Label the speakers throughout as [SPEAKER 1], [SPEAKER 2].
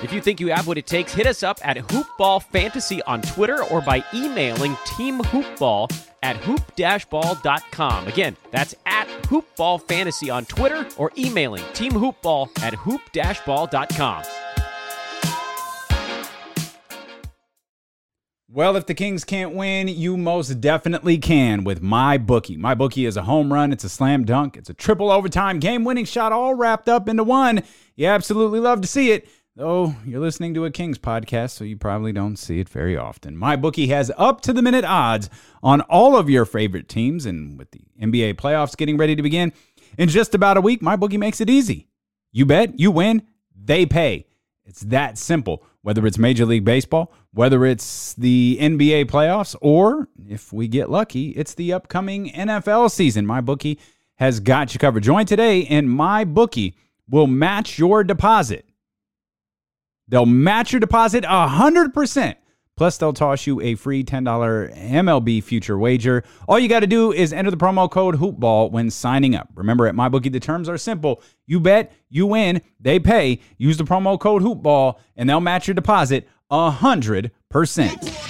[SPEAKER 1] If you think you have what it takes, hit us up at Hoopball Fantasy on Twitter or by emailing Team Hoopball at hoop-ball.com. Again, that's at Hoopball Fantasy on Twitter or emailing Team Hoopball at hoop-ball.com.
[SPEAKER 2] Well, if the Kings can't win, you most definitely can with my bookie. My bookie is a home run, it's a slam dunk, it's a triple overtime game winning shot all wrapped up into one. You absolutely love to see it. Though you're listening to a Kings podcast, so you probably don't see it very often. My bookie has up to the minute odds on all of your favorite teams, and with the NBA playoffs getting ready to begin in just about a week, my bookie makes it easy. You bet, you win, they pay. It's that simple. Whether it's Major League Baseball, whether it's the NBA playoffs, or if we get lucky, it's the upcoming NFL season. My bookie has got you covered. Join today, and my bookie will match your deposit. They'll match your deposit 100%. Plus, they'll toss you a free $10 MLB future wager. All you got to do is enter the promo code HoopBall when signing up. Remember, at MyBookie, the terms are simple. You bet, you win, they pay. Use the promo code HoopBall, and they'll match your deposit 100%.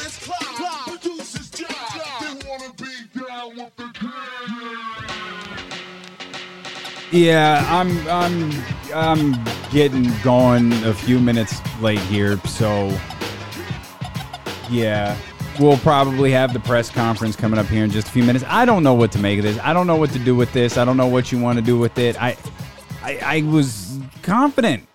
[SPEAKER 2] Yeah, I'm I'm I'm getting going a few minutes late here, so yeah, we'll probably have the press conference coming up here in just a few minutes. I don't know what to make of this. I don't know what to do with this. I don't know what you want to do with it. I I, I was confident,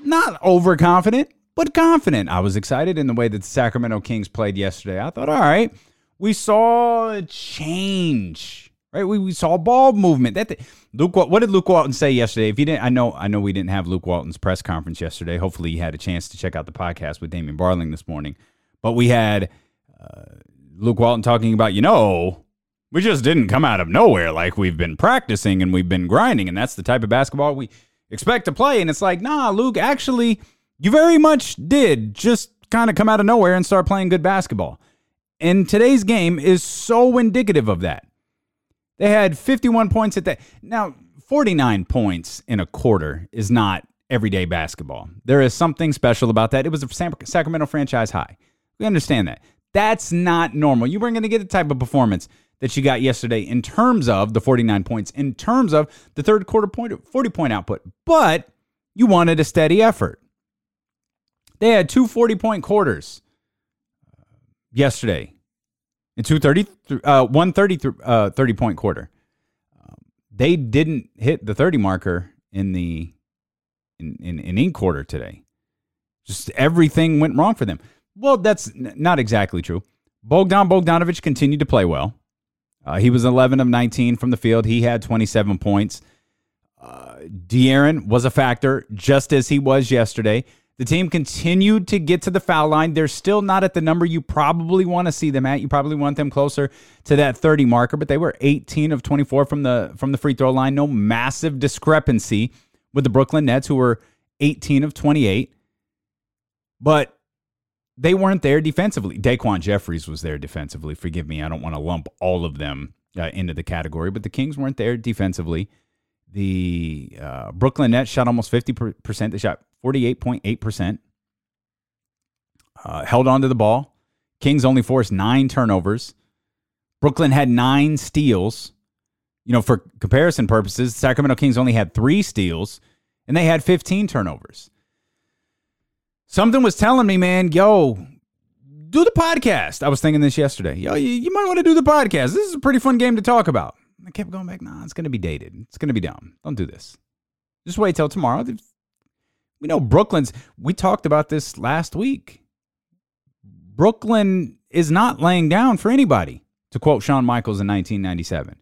[SPEAKER 2] not overconfident, but confident. I was excited in the way that the Sacramento Kings played yesterday. I thought, all right, we saw a change right? We, we saw ball movement. That Luke, what did Luke Walton say yesterday? If you didn't, I know, I know we didn't have Luke Walton's press conference yesterday. Hopefully, you had a chance to check out the podcast with Damian Barling this morning. But we had uh, Luke Walton talking about, you know, we just didn't come out of nowhere like we've been practicing and we've been grinding, and that's the type of basketball we expect to play. And it's like, nah, Luke, actually, you very much did just kind of come out of nowhere and start playing good basketball. And today's game is so indicative of that. They had 51 points at that. Now, 49 points in a quarter is not everyday basketball. There is something special about that. It was a Sacramento franchise high. We understand that. That's not normal. You weren't going to get the type of performance that you got yesterday in terms of the 49 points, in terms of the third quarter point, 40 point output, but you wanted a steady effort. They had two 40 point quarters uh, yesterday in two thirty, uh, one thirty, uh, thirty point quarter. Um, they didn't hit the thirty marker in the in, in in quarter today. Just everything went wrong for them. Well, that's n- not exactly true. Bogdan Bogdanovic continued to play well. Uh, he was 11 of 19 from the field. He had 27 points. Uh, De'Aaron was a factor, just as he was yesterday. The team continued to get to the foul line. They're still not at the number you probably want to see them at. You probably want them closer to that 30 marker, but they were 18 of 24 from the from the free throw line. No massive discrepancy with the Brooklyn Nets who were 18 of 28. But they weren't there defensively. DaQuan Jeffries was there defensively. Forgive me, I don't want to lump all of them uh, into the category, but the Kings weren't there defensively. The uh, Brooklyn Nets shot almost 50%. They shot 48.8%. Uh, held on to the ball. Kings only forced nine turnovers. Brooklyn had nine steals. You know, for comparison purposes, Sacramento Kings only had three steals and they had 15 turnovers. Something was telling me, man, yo, do the podcast. I was thinking this yesterday. Yo, you, you might want to do the podcast. This is a pretty fun game to talk about. I kept going back. Nah, it's going to be dated. It's going to be dumb. Don't do this. Just wait till tomorrow. We know Brooklyn's, we talked about this last week. Brooklyn is not laying down for anybody, to quote Shawn Michaels in 1997.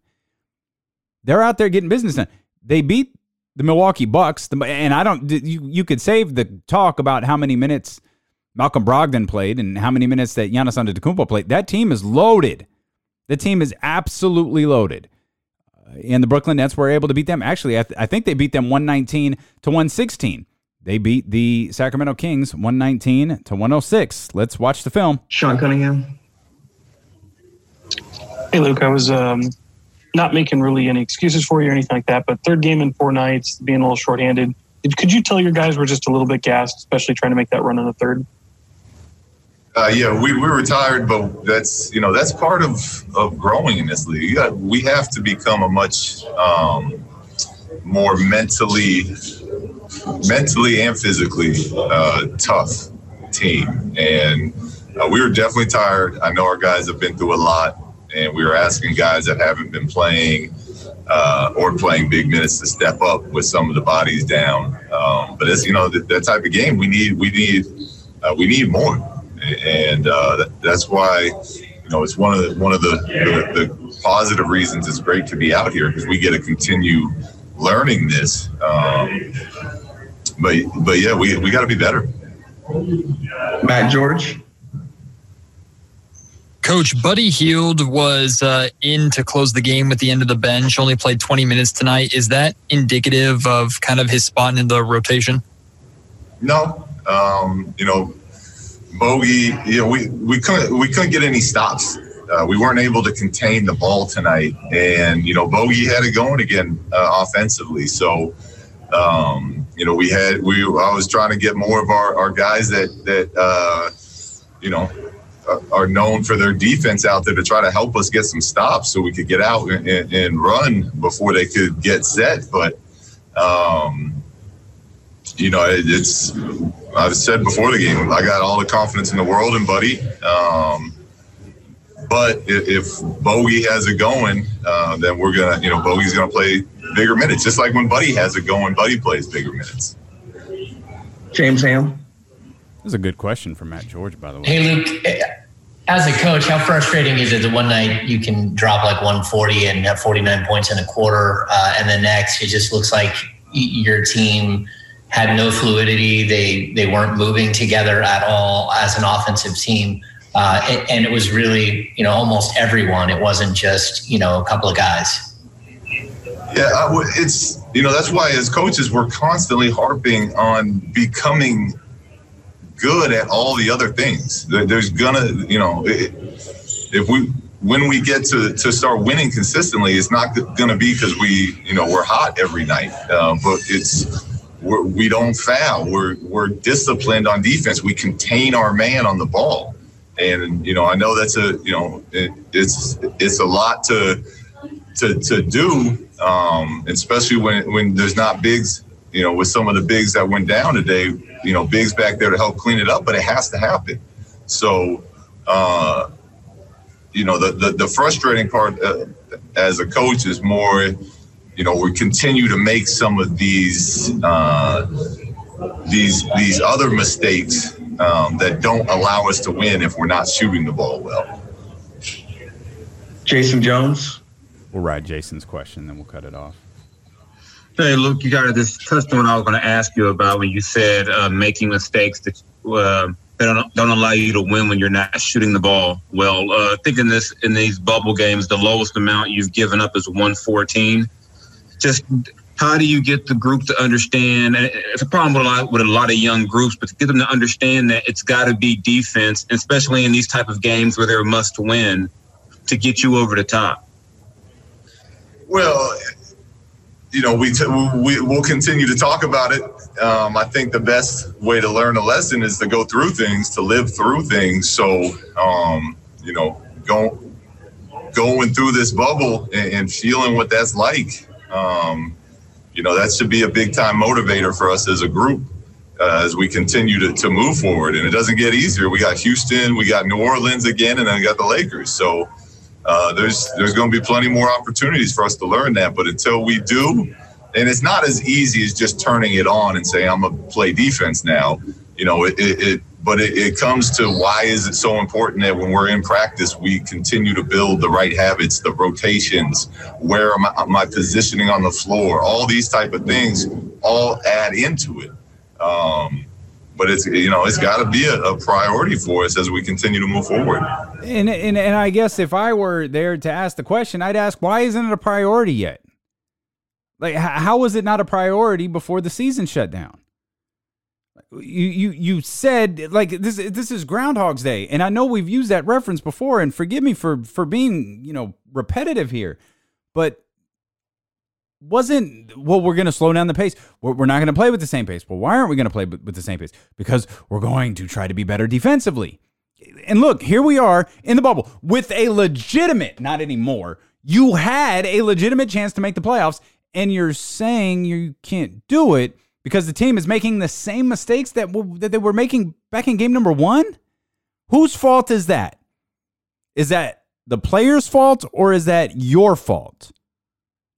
[SPEAKER 2] They're out there getting business done. They beat the Milwaukee Bucks, the, and I don't, you, you could save the talk about how many minutes Malcolm Brogdon played and how many minutes that Giannis Antetokounmpo played. That team is loaded. The team is absolutely loaded uh, and the Brooklyn Nets were able to beat them. Actually, I, th- I think they beat them 119 to 116. They beat the Sacramento Kings 119 to 106. Let's watch the film.
[SPEAKER 3] Sean Cunningham.
[SPEAKER 4] Hey, Luke. I was um, not making really any excuses for you or anything like that, but third game in four nights, being a little shorthanded. Could you tell your guys were just a little bit gassed, especially trying to make that run in the third?
[SPEAKER 5] Uh, yeah, we, we were tired, but that's you know that's part of, of growing in this league. Got, we have to become a much um, more mentally mentally and physically uh, tough team, and uh, we were definitely tired. I know our guys have been through a lot, and we were asking guys that haven't been playing uh, or playing big minutes to step up with some of the bodies down. Um, but it's you know that, that, type of game we need we need uh, we need more and uh, that's why you know it's one of the one of the, the, the positive reasons it's great to be out here because we get to continue learning this. Um, but but yeah, we we got to be better.
[SPEAKER 3] Matt George.
[SPEAKER 6] Coach Buddy Hield was uh, in to close the game with the end of the bench. Only played 20 minutes tonight. Is that indicative of kind of his spot in the rotation?
[SPEAKER 5] No, um, you know, Bogey, you know, we, we couldn't we couldn't get any stops. Uh, we weren't able to contain the ball tonight, and you know, Bogey had it going again uh, offensively. So, um, you know, we had we I was trying to get more of our, our guys that that uh, you know are known for their defense out there to try to help us get some stops so we could get out and, and run before they could get set. But um, you know, it, it's I've said before the game, I got all the confidence in the world in Buddy. Um, but if, if Bogey has it going, uh, then we're gonna, you know, Bogey's gonna play bigger minutes, just like when Buddy has it going. Buddy plays bigger minutes.
[SPEAKER 3] James Ham.
[SPEAKER 2] This is a good question from Matt George, by the way.
[SPEAKER 7] Hey, Luke. As a coach, how frustrating is it that one night you can drop like 140 and have 49 points in a quarter, uh, and the next it just looks like your team had no fluidity. They they weren't moving together at all as an offensive team. Uh, and, and, it was really, you know, almost everyone. It wasn't just, you know, a couple of guys.
[SPEAKER 5] Yeah, it's, you know, that's why as coaches, we're constantly harping on becoming good at all the other things. There's gonna, you know, if we, when we get to, to start winning consistently, it's not to be because we, you know, we're hot every night, uh, but it's, we're, we do not foul. We're we're disciplined on defense. We contain our man on the ball, and you know I know that's a you know it, it's it's a lot to to to do, um, especially when when there's not bigs. You know, with some of the bigs that went down today, you know, bigs back there to help clean it up, but it has to happen. So, uh, you know, the the, the frustrating part uh, as a coach is more you know, we continue to make some of these uh, these these other mistakes um, that don't allow us to win if we're not shooting the ball well.
[SPEAKER 3] Jason Jones.
[SPEAKER 2] We'll ride Jason's question, then we'll cut it off.
[SPEAKER 8] Hey, Luke, you got this touched on I was going to ask you about when you said uh, making mistakes that uh, that don't, don't allow you to win when you're not shooting the ball well. Uh, thinking this in these bubble games, the lowest amount you've given up is 114 just how do you get the group to understand? And it's a problem with a lot with a lot of young groups, but to get them to understand that it's got to be defense, especially in these type of games where they're must win, to get you over the top.
[SPEAKER 5] Well, you know, we t- we will continue to talk about it. Um, I think the best way to learn a lesson is to go through things, to live through things. So, um, you know, going going through this bubble and, and feeling what that's like um, you know, that should be a big time motivator for us as a group uh, as we continue to, to move forward. And it doesn't get easier. We got Houston, we got New Orleans again, and then we got the Lakers. So uh, there's there's going to be plenty more opportunities for us to learn that. But until we do, and it's not as easy as just turning it on and saying I'm gonna play defense now. You know, it, it, it but it, it, comes to why is it so important that when we're in practice we continue to build the right habits the rotations where am I, I positioning on the floor all these type of things all add into it. Um, but it's you know it's got to be a, a, priority for us as we continue to move forward.
[SPEAKER 2] And, and and i guess if i were there to ask the question i'd ask why isn't it a priority yet? Like how was it not a priority before the season shut down you you you said like this this is Groundhog's Day, and I know we've used that reference before, and forgive me for for being you know repetitive here, but wasn't well we're going to slow down the pace. We're, we're not going to play with the same pace. Well why aren't we going to play with, with the same pace? Because we're going to try to be better defensively. And look here we are in the bubble with a legitimate not anymore you had a legitimate chance to make the playoffs and you're saying you can't do it because the team is making the same mistakes that, w- that they were making back in game number one whose fault is that is that the player's fault or is that your fault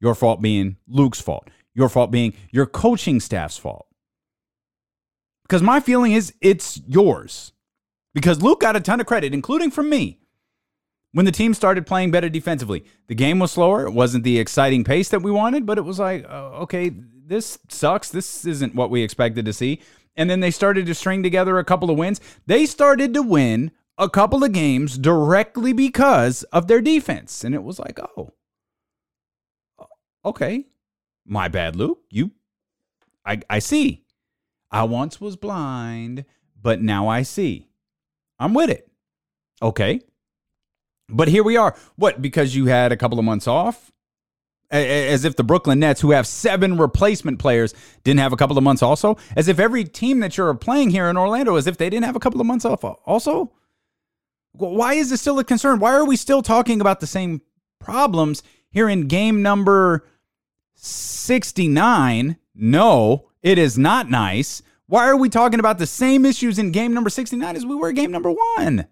[SPEAKER 2] your fault being Luke's fault. Your fault being your coaching staff's fault. Because my feeling is it's yours. Because Luke got a ton of credit, including from me, when the team started playing better defensively. The game was slower. It wasn't the exciting pace that we wanted, but it was like, uh, okay, this sucks. This isn't what we expected to see. And then they started to string together a couple of wins. They started to win a couple of games directly because of their defense. And it was like, oh, uh, okay, my bad, Luke. You, I, I see. I once was blind, but now I see. I'm with it. Okay. But here we are. What? Because you had a couple of months off? As if the Brooklyn Nets, who have seven replacement players, didn't have a couple of months also? As if every team that you're playing here in Orlando, as if they didn't have a couple of months off also? Why is this still a concern? Why are we still talking about the same problems here in game number 69. No, it is not nice. Why are we talking about the same issues in game number 69 as we were game number one?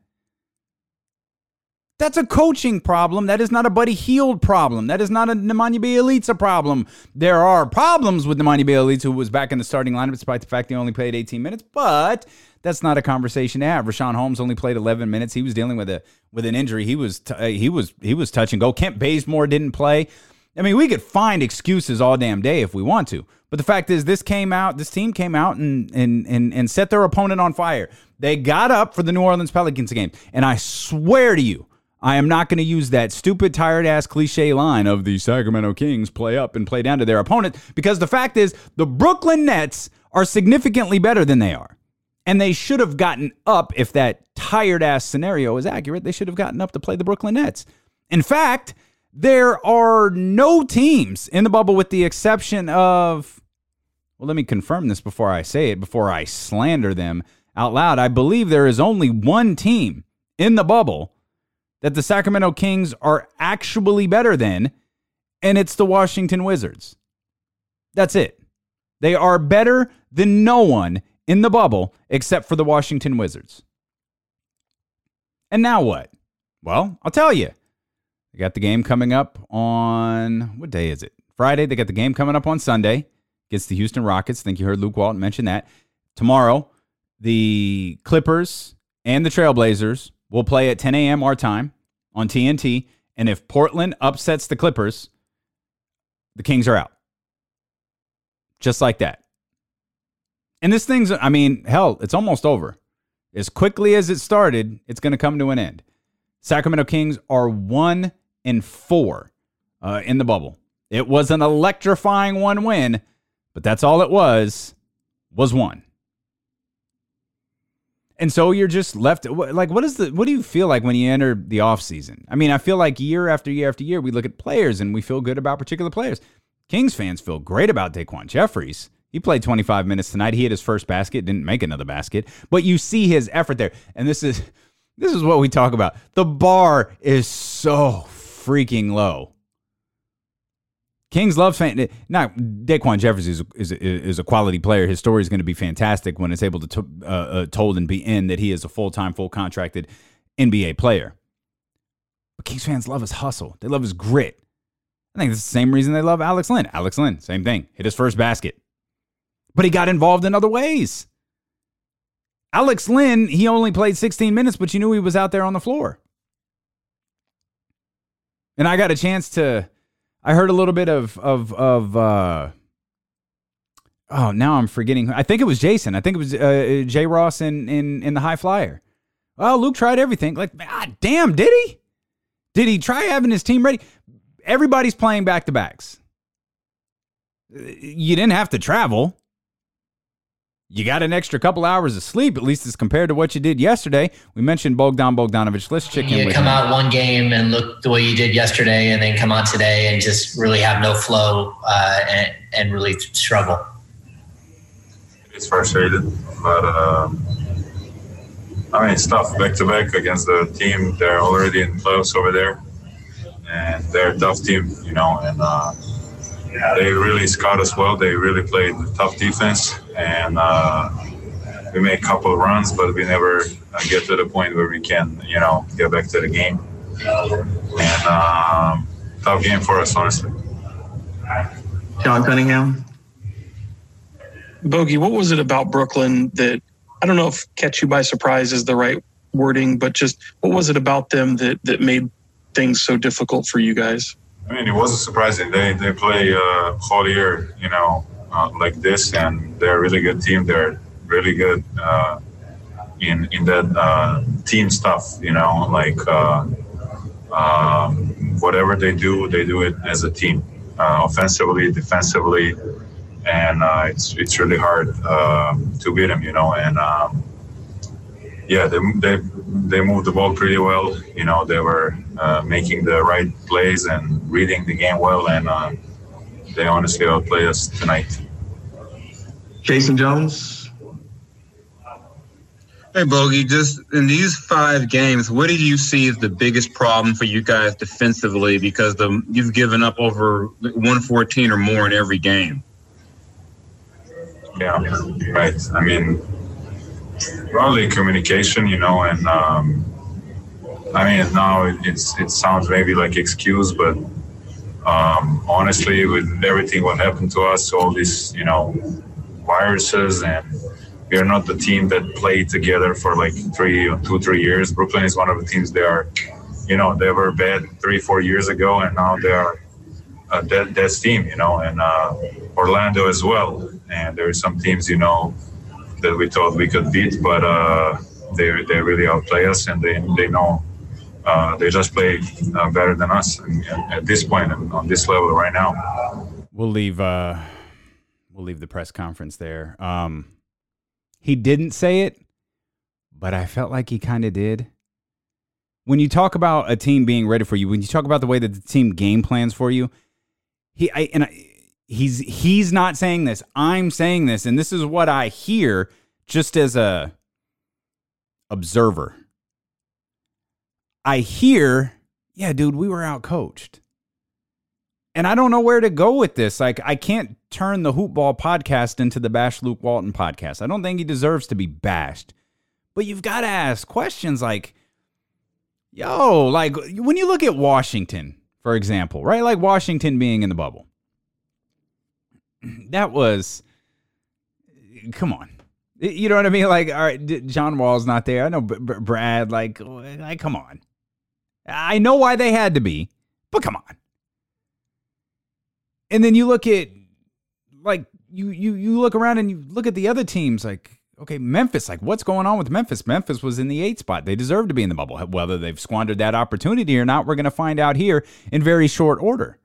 [SPEAKER 2] That's a coaching problem. That is not a Buddy Hield problem. That is not a Nemanja Bjelica problem. There are problems with Nemanja Bjelica, who was back in the starting lineup despite the fact he only played 18 minutes, but that's not a conversation to have. Richaun Holmes only played 11 minutes. He was dealing with a with an injury. He was t- uh, he was he was touch and go. Kent Bazemore didn't play. I mean, we could find excuses all damn day if we want to. But the fact is, this came out, this team came out and and and, and set their opponent on fire. They got up for the New Orleans Pelicans game. And I swear to you, I am not going to use that stupid, tired ass cliche line of the Sacramento Kings play up and play down to their opponent because the fact is, the Brooklyn Nets are significantly better than they are. And they should have gotten up if that tired ass scenario is accurate. They should have gotten up to play the Brooklyn Nets. In fact, there are no teams in the bubble with the exception of, well, let me confirm this before I say it, before I slander them out loud. I believe there is only one team in the bubble that the Sacramento Kings are actually better than, and it's the Washington Wizards. That's it. They are better than no one in the bubble except for the Washington Wizards. And now what? Well, I'll tell you. They got the game coming up on what day is it? Friday. They got the game coming up on Sunday against the Houston Rockets. I think you heard Luke Walton mention that. Tomorrow, the Clippers and the Trailblazers will play at 10 a.m. our time on TNT. And if Portland upsets the Clippers, the Kings are out. Just like that. And this thing's, I mean, hell, it's almost over. As quickly as it started, it's going to come to an end. Sacramento Kings are one and four uh, in the bubble. It was an electrifying one win, but that's all it was, was one. And so you're just left like what is the what do you feel like when you enter the offseason? I mean, I feel like year after year after year we look at players and we feel good about particular players. Kings fans feel great about DaQuan Jeffries. He played 25 minutes tonight. He hit his first basket, didn't make another basket, but you see his effort there. And this is this is what we talk about. The bar is so freaking low. Kings love fan. Not DaQuan Jeffries is, is, is a quality player. His story is going to be fantastic when it's able to t- uh, uh, told and be in that he is a full time, full contracted NBA player. But Kings fans love his hustle. They love his grit. I think it's the same reason they love Alex Len. Alex Len, same thing. Hit his first basket, but he got involved in other ways. Alex Len, he only played 16 minutes, but you knew he was out there on the floor. And I got a chance to I heard a little bit of of of uh oh now I'm forgetting I think it was Jason. I think it was uh, Jay Ross in in in the high flyer. Well, Luke tried everything. Like, ah, damn, did he? Did he try having his team ready? Everybody's playing back to backs. You didn't have to travel. You got an extra couple hours of sleep, at least as compared to what you did yesterday. We mentioned Bogdan Bogdanovic. Let's check in
[SPEAKER 7] You come
[SPEAKER 2] him.
[SPEAKER 7] out one game and look the way you did yesterday, and then come out today and just really have no flow uh, and, and really struggle.
[SPEAKER 9] It's frustrating, but um, I mean, it's tough back to back against the team. They're already in playoffs over there, and they're a tough team, you know. And uh, they really scout us well. They really played tough defense, and uh, we made a couple of runs, but we never uh, get to the point where we can, you know, get back to the game. And um, tough game for us, honestly.
[SPEAKER 3] John Cunningham.
[SPEAKER 4] Bogey, what was it about Brooklyn that I don't know if catch you by surprise is the right wording, but just what was it about them that that made things so difficult for you guys?
[SPEAKER 9] I mean, it wasn't surprising. They they play uh, whole year, you know, uh, like this, and they're a really good team. They're really good uh, in in that uh, team stuff, you know, like uh, um, whatever they do, they do it as a team, offensively, defensively, and it's it's really hard uh, to beat them, you know, and. Um, yeah, they, they they moved the ball pretty well. You know, they were uh, making the right plays and reading the game well, and uh, they honestly outplayed us tonight.
[SPEAKER 3] Jason Jones.
[SPEAKER 8] Hey, Bogey, just in these five games, what did you see as the biggest problem for you guys defensively? Because the, you've given up over 114 or more in every game.
[SPEAKER 9] Yeah, right. I mean, probably communication, you know, and um, I mean now it, it's it sounds maybe like excuse, but um, honestly, with everything what happened to us, all these you know viruses, and we are not the team that played together for like three or two three years. Brooklyn is one of the teams they are, you know, they were bad three four years ago, and now they are a dead, dead team, you know, and uh, Orlando as well. And there are some teams, you know, that we thought we could beat, but uh, they they really outplay us, and they they know uh, they just play uh, better than us and, and at this point and on this level right now.
[SPEAKER 2] We'll leave. Uh, we'll leave the press conference there. Um, he didn't say it, but I felt like he kind of did. When you talk about a team being ready for you, when you talk about the way that the team game plans for you, he I, and I, he's he's not saying this. I'm saying this, and this is what I hear just as a observer. I hear, yeah, dude, we were out coached. And I don't know where to go with this. Like, I can't turn the Hoopball podcast into the Bash Luke Walton podcast. I don't think he deserves to be bashed. But you've got to ask questions like, yo, like when you look at Washington, for example, right? Like Washington being in the bubble. That was, come on. You know what I mean? Like, all right, John Wall's not there. I know Brad, like, like, come on. I know why they had to be, but come on. And then you look at like you you you look around and you look at the other teams like okay, Memphis, like what's going on with Memphis? Memphis was in the 8 spot. They deserve to be in the bubble. Whether they've squandered that opportunity or not, we're going to find out here in very short order.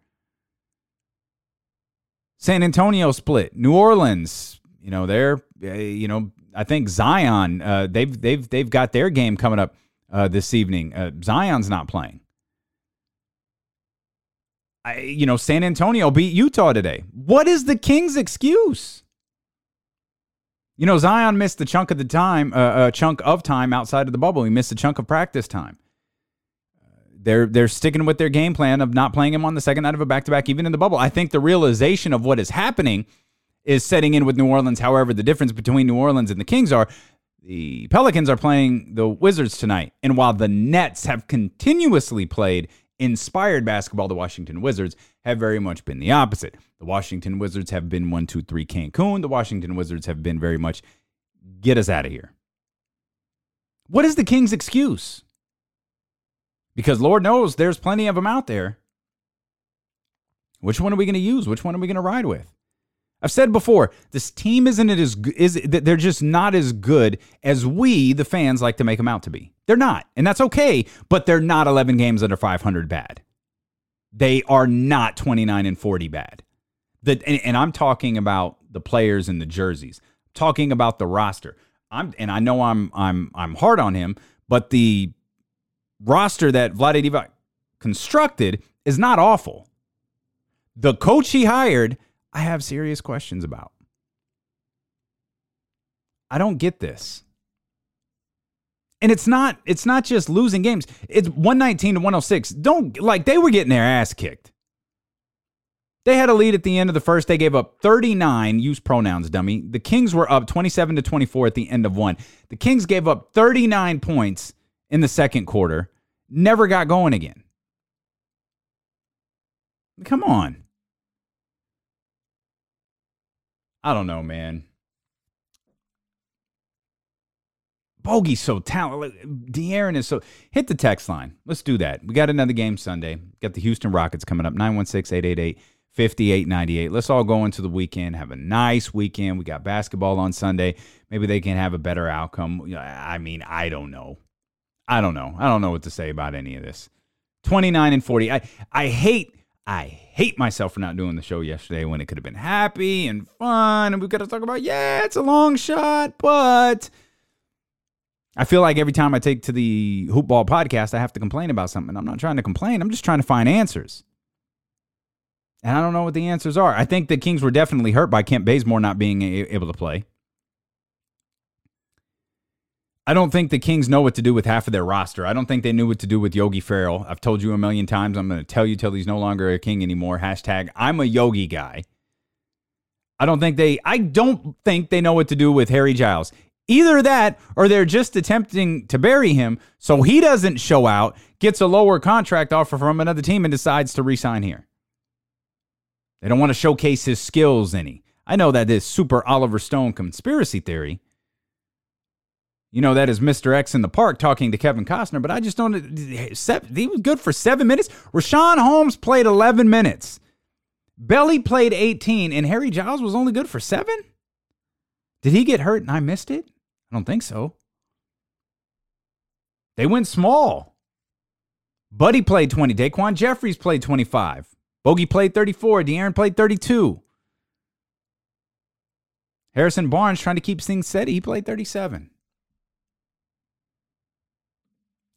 [SPEAKER 2] San Antonio split. New Orleans, you know, they're uh, you know, I think Zion, uh, they've they've they've got their game coming up uh, this evening. Uh, Zion's not playing. I, you know, San Antonio beat Utah today. What is the Kings' excuse? You know, Zion missed the chunk of the time, uh, a chunk of time outside of the bubble. He missed a chunk of practice time. They're they're sticking with their game plan of not playing him on the second night of a back to back, even in the bubble. I think the realization of what is happening is setting in with New Orleans. However, the difference between New Orleans and the Kings are the Pelicans are playing the Wizards tonight, and while the Nets have continuously played inspired basketball, the Washington Wizards have very much been the opposite. The Washington Wizards have been one, two, three Cancun. The Washington Wizards have been very much get us out of here. What is the Kings' excuse? Because Lord knows there's plenty of them out there. Which one are we going to use? Which one are we going to ride with? I've said before, this team isn't as is they're just not as good as we the fans like to make them out to be. They're not, and that's okay. But they're not 11 games under 500 bad. They are not 29 and 40 bad. The, and, and I'm talking about the players and the jerseys. talking about the roster. I'm and I know I'm I'm I'm hard on him, but the roster that Vlade constructed is not awful. The coach he hired, I have serious questions about. I don't get this. And it's not it's not just losing games. It's 119 to 106. Don't like they were getting their ass kicked. They had a lead at the end of the first. They gave up 39, use pronouns, dummy. The Kings were up 27 to 24 at the end of one. The Kings gave up 39 points in the second quarter, never got going again. Come on. I don't know, man. Bogey's so talented. De'Aaron is so. Hit the text line. Let's do that. We got another game Sunday. Got the Houston Rockets coming up 916 888 5898. Let's all go into the weekend, have a nice weekend. We got basketball on Sunday. Maybe they can have a better outcome. I mean, I don't know. I don't know. I don't know what to say about any of this. 29 and 40. I, I hate I hate myself for not doing the show yesterday when it could have been happy and fun and we've got to talk about yeah, it's a long shot, but I feel like every time I take to the Hoopball podcast, I have to complain about something. I'm not trying to complain. I'm just trying to find answers. And I don't know what the answers are. I think the Kings were definitely hurt by Kent Bazemore not being able to play. I don't think the Kings know what to do with half of their roster. I don't think they knew what to do with Yogi Ferrell. I've told you a million times. I'm going to tell you till he's no longer a king anymore. Hashtag I'm a Yogi guy. I don't think they I don't think they know what to do with Harry Giles. Either that or they're just attempting to bury him so he doesn't show out, gets a lower contract offer from another team, and decides to resign here. They don't want to showcase his skills any. I know that is super Oliver Stone conspiracy theory. You know, that is Mr. X in the park talking to Kevin Costner, but I just don't. He was good for seven minutes. Richaun Holmes played 11 minutes. Belly played 18, and Harry Giles was only good for seven? Did he get hurt and I missed it? I don't think so. They went small. Buddy played 20. DaQuan Jeffries played 25. Bogey played 34. De'Aaron played 32. Harrison Barnes trying to keep things steady. He played 37.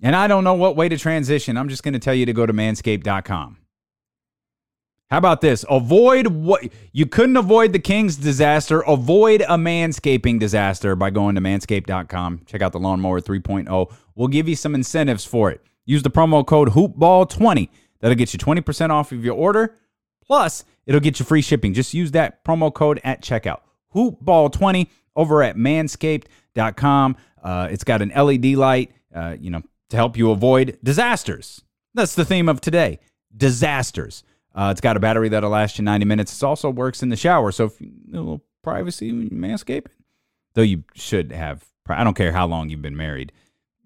[SPEAKER 2] And I don't know what way to transition. I'm just going to tell you to go to manscaped.com. How about this? Avoid what you couldn't avoid the King's disaster. Avoid a manscaping disaster by going to manscaped.com. Check out the Lawnmower 3.0. We'll give you some incentives for it. Use the promo code HoopBall20. That'll get you 20% off of your order. Plus, it'll get you free shipping. Just use that promo code at checkout. HoopBall20 over at manscaped.com. Uh, it's got an LED light, uh, you know, to help you avoid disasters. That's the theme of today disasters. Uh, it's got a battery that'll last you 90 minutes. It also works in the shower. So if you a little privacy when it, though you should have, I don't care how long you've been married,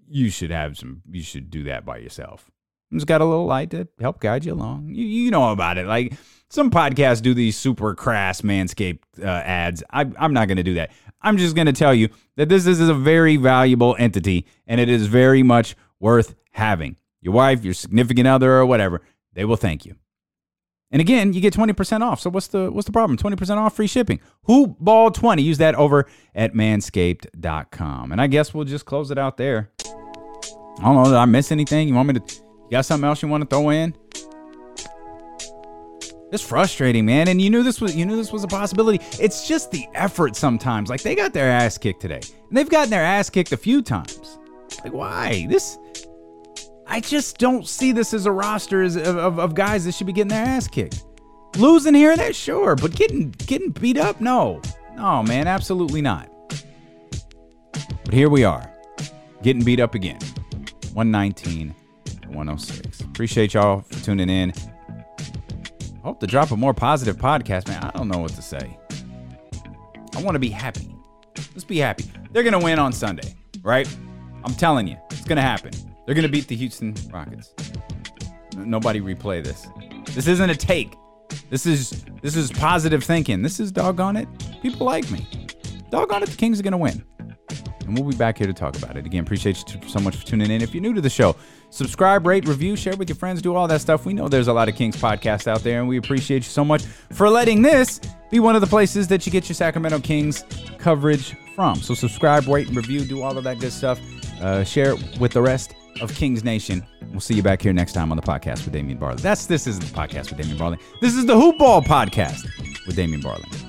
[SPEAKER 2] you should have some, you should do that by yourself. It's got a little light to help guide you along. You, you know about it. Like some podcasts do these super crass Manscaped uh, ads. I, I'm not going to do that. I'm just going to tell you that this is a very valuable entity and it is very much worth having. Your wife, your significant other, or whatever, they will thank you. And again, you get 20% off. So what's the what's the problem? 20% off free shipping. HoopBall 20 Use that over at manscaped.com. And I guess we'll just close it out there. I don't know, did I miss anything? You want me to you got something else you want to throw in? It's frustrating, man. And you knew this was you knew this was a possibility. It's just the effort sometimes. Like they got their ass kicked today. And they've gotten their ass kicked a few times. Like why? This I just don't see this as a roster of, of, of guys that should be getting their ass kicked. Losing here and there, sure, but getting getting beat up, no, no, man, absolutely not. But here we are, getting beat up again, 119 106. Appreciate y'all for tuning in. Hope to drop a more positive podcast, man. I don't know what to say. I want to be happy. Let's be happy. They're gonna win on Sunday, right? I'm telling you, it's gonna happen. They're going to beat the Houston Rockets. Nobody replay this. This isn't a take. This is this is positive thinking. This is doggone it. People like me. Doggone it, the Kings are going to win. and we'll be back here to talk about it. Again, appreciate you so much for tuning in. If you're new to the show, subscribe, rate, review, share with your friends, do all that stuff. We know there's a lot of Kings podcasts out there, and we appreciate you so much for letting this be one of the places that you get your Sacramento Kings coverage from. So subscribe, rate, and review, do all of that good stuff. Uh, share it with the rest of Kings Nation. We'll see you back here next time on the podcast with Damian Barling. That's this is the podcast with Damian Barling. This is the Hoop Ball podcast with Damian Barling.